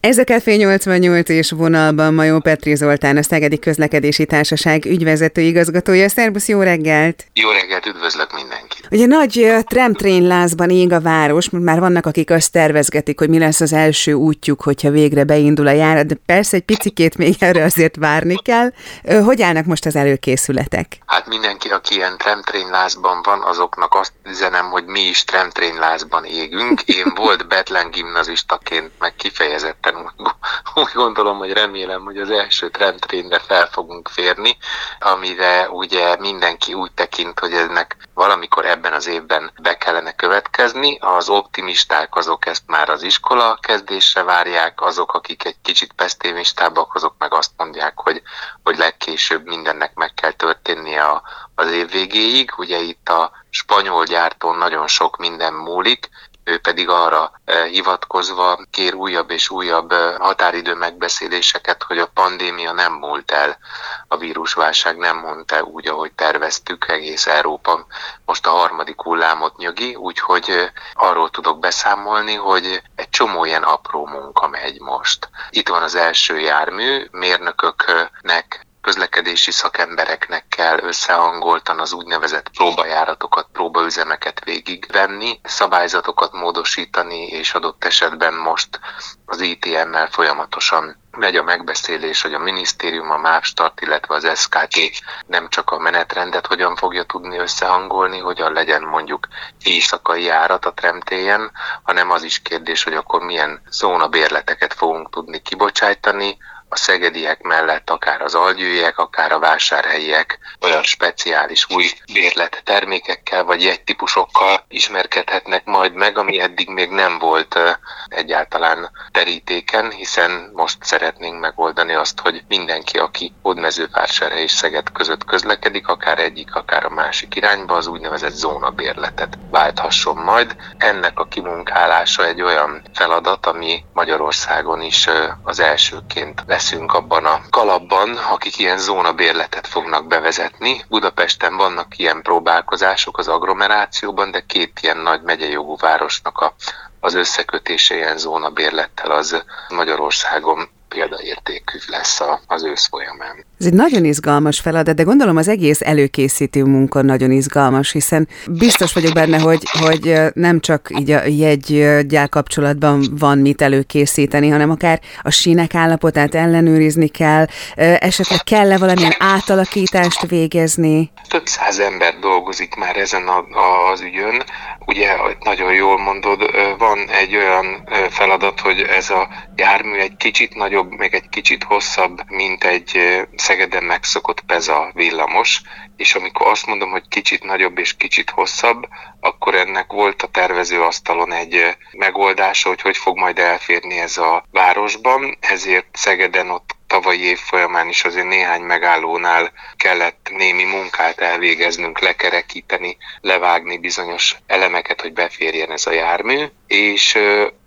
Ez a Café 88 és vonalban Majó Petri Zoltán, a Szegedi Közlekedési Társaság ügyvezető igazgatója. Szerbusz, jó reggelt! Jó reggelt, üdvözlök mindenkit! Ugye nagy tramtrain lázban ég a város, már vannak, akik azt tervezgetik, hogy mi lesz az első útjuk, hogyha végre beindul a járat, de persze egy picikét még erre azért várni kell. Hogy állnak most az előkészületek? Hát mindenki, aki ilyen tramtrain lázban van, azoknak azt üzenem, hogy mi is tramtrain lázban égünk. Én volt Betlen gimnazistaként, meg kifejezetten mindenképpen úgy gondolom, hogy remélem, hogy az első trendtrénre fel fogunk férni, amire ugye mindenki úgy tekint, hogy ennek valamikor ebben az évben be kellene következni. Az optimisták azok ezt már az iskola kezdésre várják, azok, akik egy kicsit pesztémistábbak, azok meg azt mondják, hogy, hogy legkésőbb mindennek meg kell történnie a, az év végéig. Ugye itt a spanyol gyártón nagyon sok minden múlik, ő pedig arra e, hivatkozva kér újabb és újabb e, határidő megbeszéléseket, hogy a pandémia nem múlt el, a vírusválság nem mondta el úgy, ahogy terveztük, egész Európa most a harmadik hullámot nyögi, úgyhogy e, arról tudok beszámolni, hogy egy csomó ilyen apró munka megy most. Itt van az első jármű, mérnököknek közlekedési szakembereknek kell összehangoltan az úgynevezett próbajáratokat, próbaüzemeket végigvenni, szabályzatokat módosítani, és adott esetben most az ITM-mel folyamatosan megy a megbeszélés, hogy a minisztérium, a MÁV-start, illetve az SKT nem csak a menetrendet hogyan fogja tudni összehangolni, hogyan legyen mondjuk éjszakai járat a tremtélyen, hanem az is kérdés, hogy akkor milyen zónabérleteket fogunk tudni kibocsájtani, a szegediek mellett akár az algyőjek, akár a vásárhelyiek olyan speciális új bérlet termékekkel vagy jegytípusokkal ismerkedhetnek majd meg, ami eddig még nem volt egyáltalán terítéken, hiszen most szeretnénk megoldani azt, hogy mindenki, aki Hódmezővásárhely és Szeged között közlekedik, akár egyik, akár a másik irányba, az úgynevezett zónabérletet válthasson majd. Ennek a kimunkálása egy olyan feladat, ami Magyarországon is az elsőként leszünk abban a kalapban, akik ilyen zónabérletet fognak bevezetni. Budapesten vannak ilyen próbálkozások az agglomerációban, de két ilyen nagy megyei jogú városnak a, az összekötése ilyen zónabérlettel az Magyarországon példaértékű lesz az ősz folyamán. Ez egy nagyon izgalmas feladat, de gondolom az egész előkészítő munka nagyon izgalmas, hiszen biztos vagyok benne, hogy, hogy nem csak így a jegygyár kapcsolatban van mit előkészíteni, hanem akár a sínek állapotát ellenőrizni kell, esetleg kell-e valamilyen átalakítást végezni? Több száz ember dolgozik már ezen a, a, az ügyön. Ugye, nagyon jól mondod, van egy olyan feladat, hogy ez a jármű egy kicsit nagyobb, meg egy kicsit hosszabb, mint egy Szegeden megszokott Peza villamos, és amikor azt mondom, hogy kicsit nagyobb és kicsit hosszabb, akkor ennek volt a tervező asztalon egy megoldása, hogy hogy fog majd elférni ez a városban, ezért Szegeden ott tavalyi év folyamán is azért néhány megállónál kellett némi munkát elvégeznünk, lekerekíteni, levágni bizonyos elemeket, hogy beférjen ez a jármű, és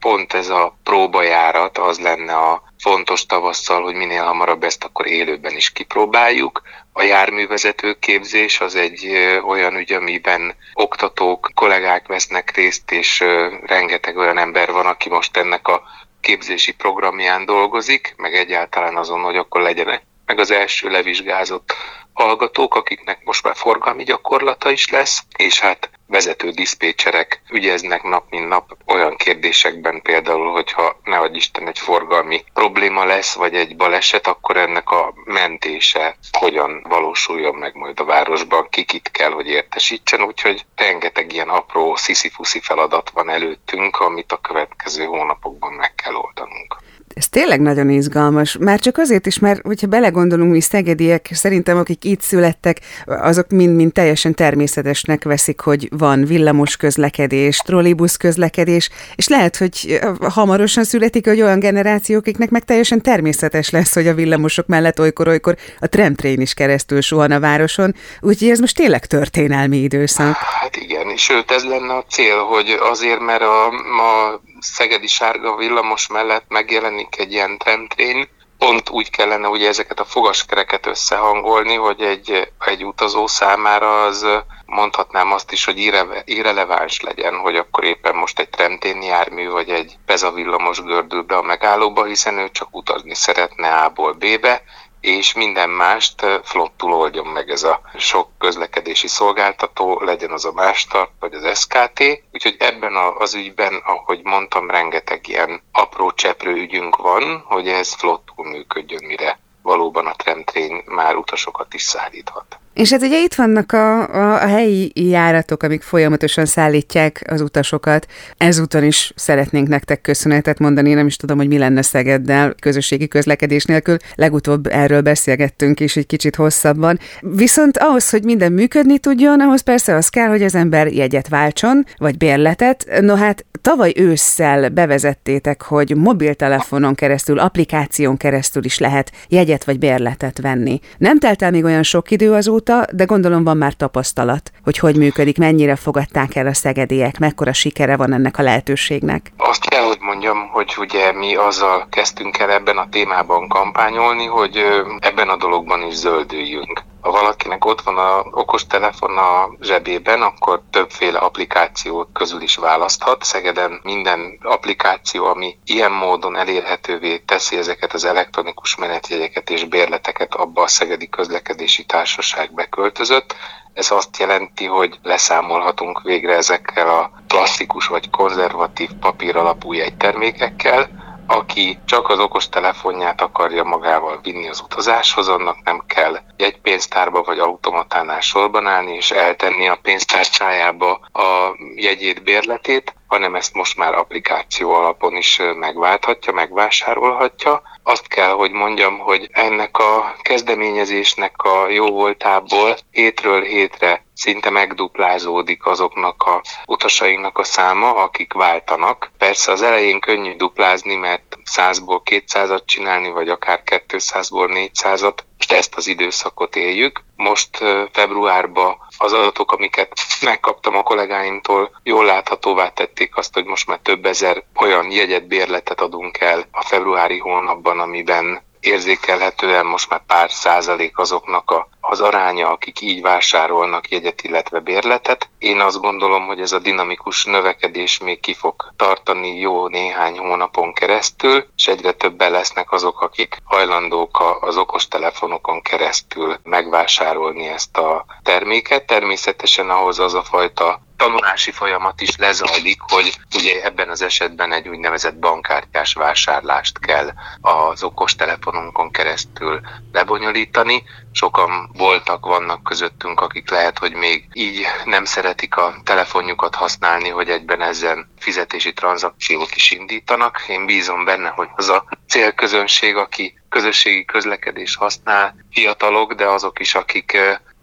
pont ez a próbajárat az lenne a fontos tavasszal, hogy minél hamarabb ezt akkor élőben is kipróbáljuk. A járművezető képzés az egy olyan ügy, amiben oktatók, kollégák vesznek részt, és rengeteg olyan ember van, aki most ennek a képzési programján dolgozik, meg egyáltalán azon, hogy akkor legyenek meg az első levizsgázott hallgatók, akiknek most már forgalmi gyakorlata is lesz, és hát vezető diszpécserek ügyeznek nap mint nap olyan kérdésekben például, hogyha nehogy Isten egy forgalmi probléma lesz, vagy egy baleset, akkor ennek a mentése hogyan valósuljon meg majd a városban, kikit kell, hogy értesítsen, úgyhogy rengeteg ilyen apró sziszifuszi feladat van előttünk, amit a következő hónapokban meg kell oldanunk. Ez tényleg nagyon izgalmas. Már csak azért is, mert hogyha belegondolunk, mi szegediek, szerintem akik itt születtek, azok mind-mind teljesen természetesnek veszik, hogy van villamos közlekedés, trollibusz közlekedés, és lehet, hogy hamarosan születik hogy olyan generációk, akiknek meg teljesen természetes lesz, hogy a villamosok mellett olykor-olykor a tramtrain is keresztül suhan a városon, úgyhogy ez most tényleg történelmi időszak. Hát igen, sőt ez lenne a cél, hogy azért, mert a, a szegedi sárga villamos mellett megjelenik egy ilyen tramtrain, pont úgy kellene ugye ezeket a fogaskereket összehangolni, hogy egy, egy utazó számára az mondhatnám azt is, hogy irreleváns legyen, hogy akkor éppen most egy tremtén jármű, vagy egy pezavillamos gördül be a megállóba, hiszen ő csak utazni szeretne A-ból B-be, és minden mást flottul oldjon meg ez a sok közlekedési szolgáltató, legyen az a Mástart vagy az SKT. Úgyhogy ebben az ügyben, ahogy mondtam, rengeteg ilyen apró cseprő ügyünk van, hogy ez flottul működjön, mire valóban a tramtrain már utasokat is szállíthat. És hát ugye itt vannak a, a, a helyi járatok, amik folyamatosan szállítják az utasokat. Ezúton is szeretnénk nektek köszönetet mondani, nem is tudom, hogy mi lenne Szegeddel közösségi közlekedés nélkül. Legutóbb erről beszélgettünk is egy kicsit hosszabban. Viszont ahhoz, hogy minden működni tudjon, ahhoz persze az kell, hogy az ember jegyet váltson, vagy bérletet. No hát tavaly ősszel bevezettétek, hogy mobiltelefonon keresztül, applikáción keresztül is lehet jegyet vagy bérletet venni. Nem telt el még olyan sok idő azóta, óta, de gondolom van már tapasztalat, hogy hogy működik, mennyire fogadták el a szegediek, mekkora sikere van ennek a lehetőségnek. Azt kell, hogy mondjam, hogy ugye mi azzal kezdtünk el ebben a témában kampányolni, hogy ebben a dologban is zöldüljünk ha valakinek ott van a okos telefon a zsebében, akkor többféle applikáció közül is választhat. Szegeden minden applikáció, ami ilyen módon elérhetővé teszi ezeket az elektronikus menetjegyeket és bérleteket, abba a Szegedi Közlekedési Társaság beköltözött. Ez azt jelenti, hogy leszámolhatunk végre ezekkel a klasszikus vagy konzervatív papír alapú jegytermékekkel, aki csak az okos telefonját akarja magával vinni az utazáshoz, annak nem kell egy pénztárba vagy automatánál sorban állni és eltenni a pénztárcájába a jegyét, bérletét, hanem ezt most már applikáció alapon is megválthatja, megvásárolhatja. Azt kell, hogy mondjam, hogy ennek a kezdeményezésnek a jó voltából hétről hétre szinte megduplázódik azoknak a utasainknak a száma, akik váltanak. Persze az elején könnyű duplázni, mert 100-ból 200-at csinálni, vagy akár 200-ból 400-at, most ezt az időszakot éljük. Most februárban az adatok, amiket megkaptam a kollégáimtól, jól láthatóvá tették azt, hogy most már több ezer olyan jegyet, bérletet adunk el a februári hónapban, amiben érzékelhetően most már pár százalék azoknak a, az aránya, akik így vásárolnak jegyet, illetve bérletet. Én azt gondolom, hogy ez a dinamikus növekedés még ki fog tartani jó néhány hónapon keresztül, és egyre többen lesznek azok, akik hajlandók az okostelefonokon keresztül megvásárolni ezt a terméket. Természetesen ahhoz az a fajta tanulási folyamat is lezajlik, hogy ugye ebben az esetben egy úgynevezett bankkártyás vásárlást kell az okostelefonunkon keresztül lebonyolítani. Sokan voltak, vannak közöttünk, akik lehet, hogy még így nem szeretik a telefonjukat használni, hogy egyben ezen fizetési tranzakciót is indítanak. Én bízom benne, hogy az a célközönség, aki közösségi közlekedés használ, fiatalok, de azok is, akik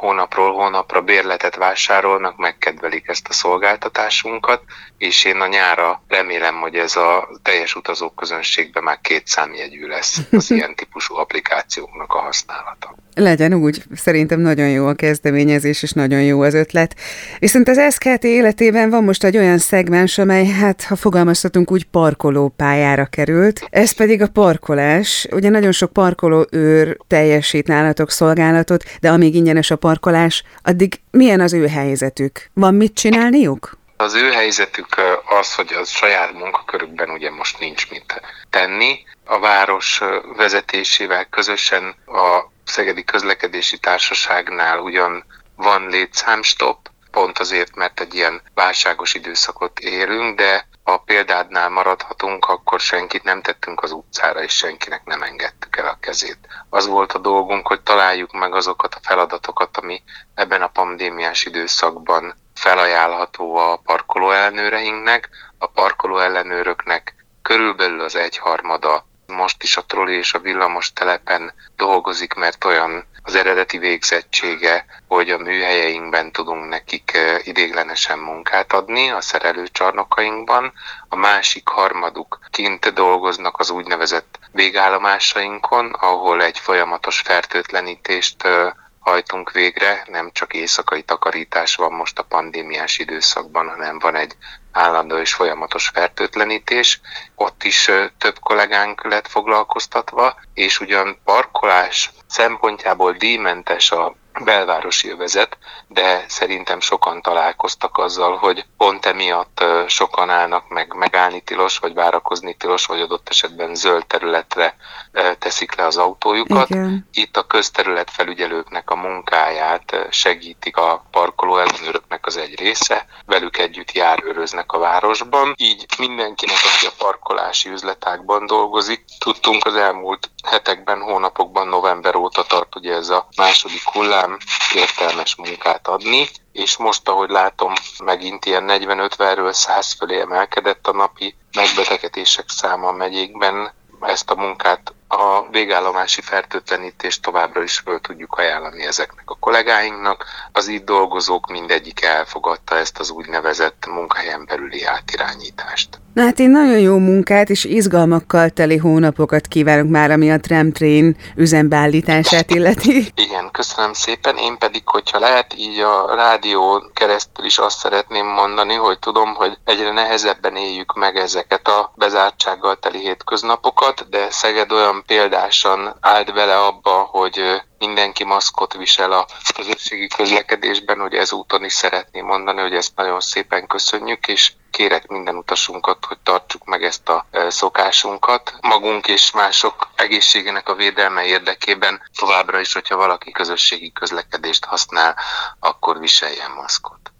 hónapról hónapra bérletet vásárolnak, megkedvelik ezt a szolgáltatásunkat, és én a nyára remélem, hogy ez a teljes utazók közönségben már két számjegyű lesz az ilyen típusú applikációknak a használata. Legyen úgy, szerintem nagyon jó a kezdeményezés, és nagyon jó az ötlet. Viszont az SKT életében van most egy olyan szegmens, amely, hát ha fogalmazhatunk úgy, parkolópályára került. Ez pedig a parkolás. Ugye nagyon sok parkoló őr teljesít nálatok szolgálatot, de amíg ingyenes a parkolás, addig milyen az ő helyzetük? Van mit csinálniuk? Az ő helyzetük az, hogy a saját munkakörükben ugye most nincs mit tenni. A város vezetésével közösen a Szegedi Közlekedési Társaságnál ugyan van létszámstop, pont azért, mert egy ilyen válságos időszakot érünk, de ha példádnál maradhatunk, akkor senkit nem tettünk az utcára, és senkinek nem engedtük el a kezét. Az volt a dolgunk, hogy találjuk meg azokat a feladatokat, ami ebben a pandémiás időszakban felajánlható a parkoló ellenőreinknek. A parkoló ellenőröknek körülbelül az egyharmada most is a troli és a villamos telepen dolgozik, mert olyan az eredeti végzettsége, hogy a műhelyeinkben tudunk nekik idéglenesen munkát adni a szerelőcsarnokainkban. A másik harmaduk kint dolgoznak az úgynevezett végállomásainkon, ahol egy folyamatos fertőtlenítést hajtunk végre, nem csak éjszakai takarítás van most a pandémiás időszakban, hanem van egy állandó és folyamatos fertőtlenítés. Ott is több kollégánk lett foglalkoztatva, és ugyan parkolás szempontjából díjmentes a belvárosi övezet, de szerintem sokan találkoztak azzal, hogy pont emiatt sokan állnak meg megállni tilos, vagy várakozni tilos, vagy adott esetben zöld területre teszik le az autójukat. Igen. Itt a közterület felügyelőknek a munkáját segítik a parkoló ellenőröknek az egy része, velük együtt járőröznek a városban. Így mindenkinek, aki a parkolási üzletákban dolgozik, tudtunk az elmúlt hetekben, hónapokban, november óta tart ugye ez a második hullám értelmes munkát adni, és most, ahogy látom, megint ilyen 40-50-ről 100 fölé emelkedett a napi megbetegedések száma a megyékben, ezt a munkát a végállomási fertőtlenítést továbbra is föl tudjuk ajánlani ezeknek a kollégáinknak. Az itt dolgozók mindegyik elfogadta ezt az úgynevezett munkahelyen belüli átirányítást. Na hát én nagyon jó munkát és izgalmakkal teli hónapokat kívánok már, ami a Tramtrain üzembeállítását illeti. Igen, köszönöm szépen. Én pedig, hogyha lehet, így a rádió keresztül is azt szeretném mondani, hogy tudom, hogy egyre nehezebben éljük meg ezeket a bezártsággal teli hétköznapokat, de Szeged olyan példásan állt bele abba, hogy mindenki maszkot visel a közösségi közlekedésben, hogy ezúton is szeretném mondani, hogy ezt nagyon szépen köszönjük, és kérek minden utasunkat, hogy tartsuk meg ezt a szokásunkat. Magunk és mások egészségének a védelme érdekében továbbra is, hogyha valaki közösségi közlekedést használ, akkor viseljen maszkot.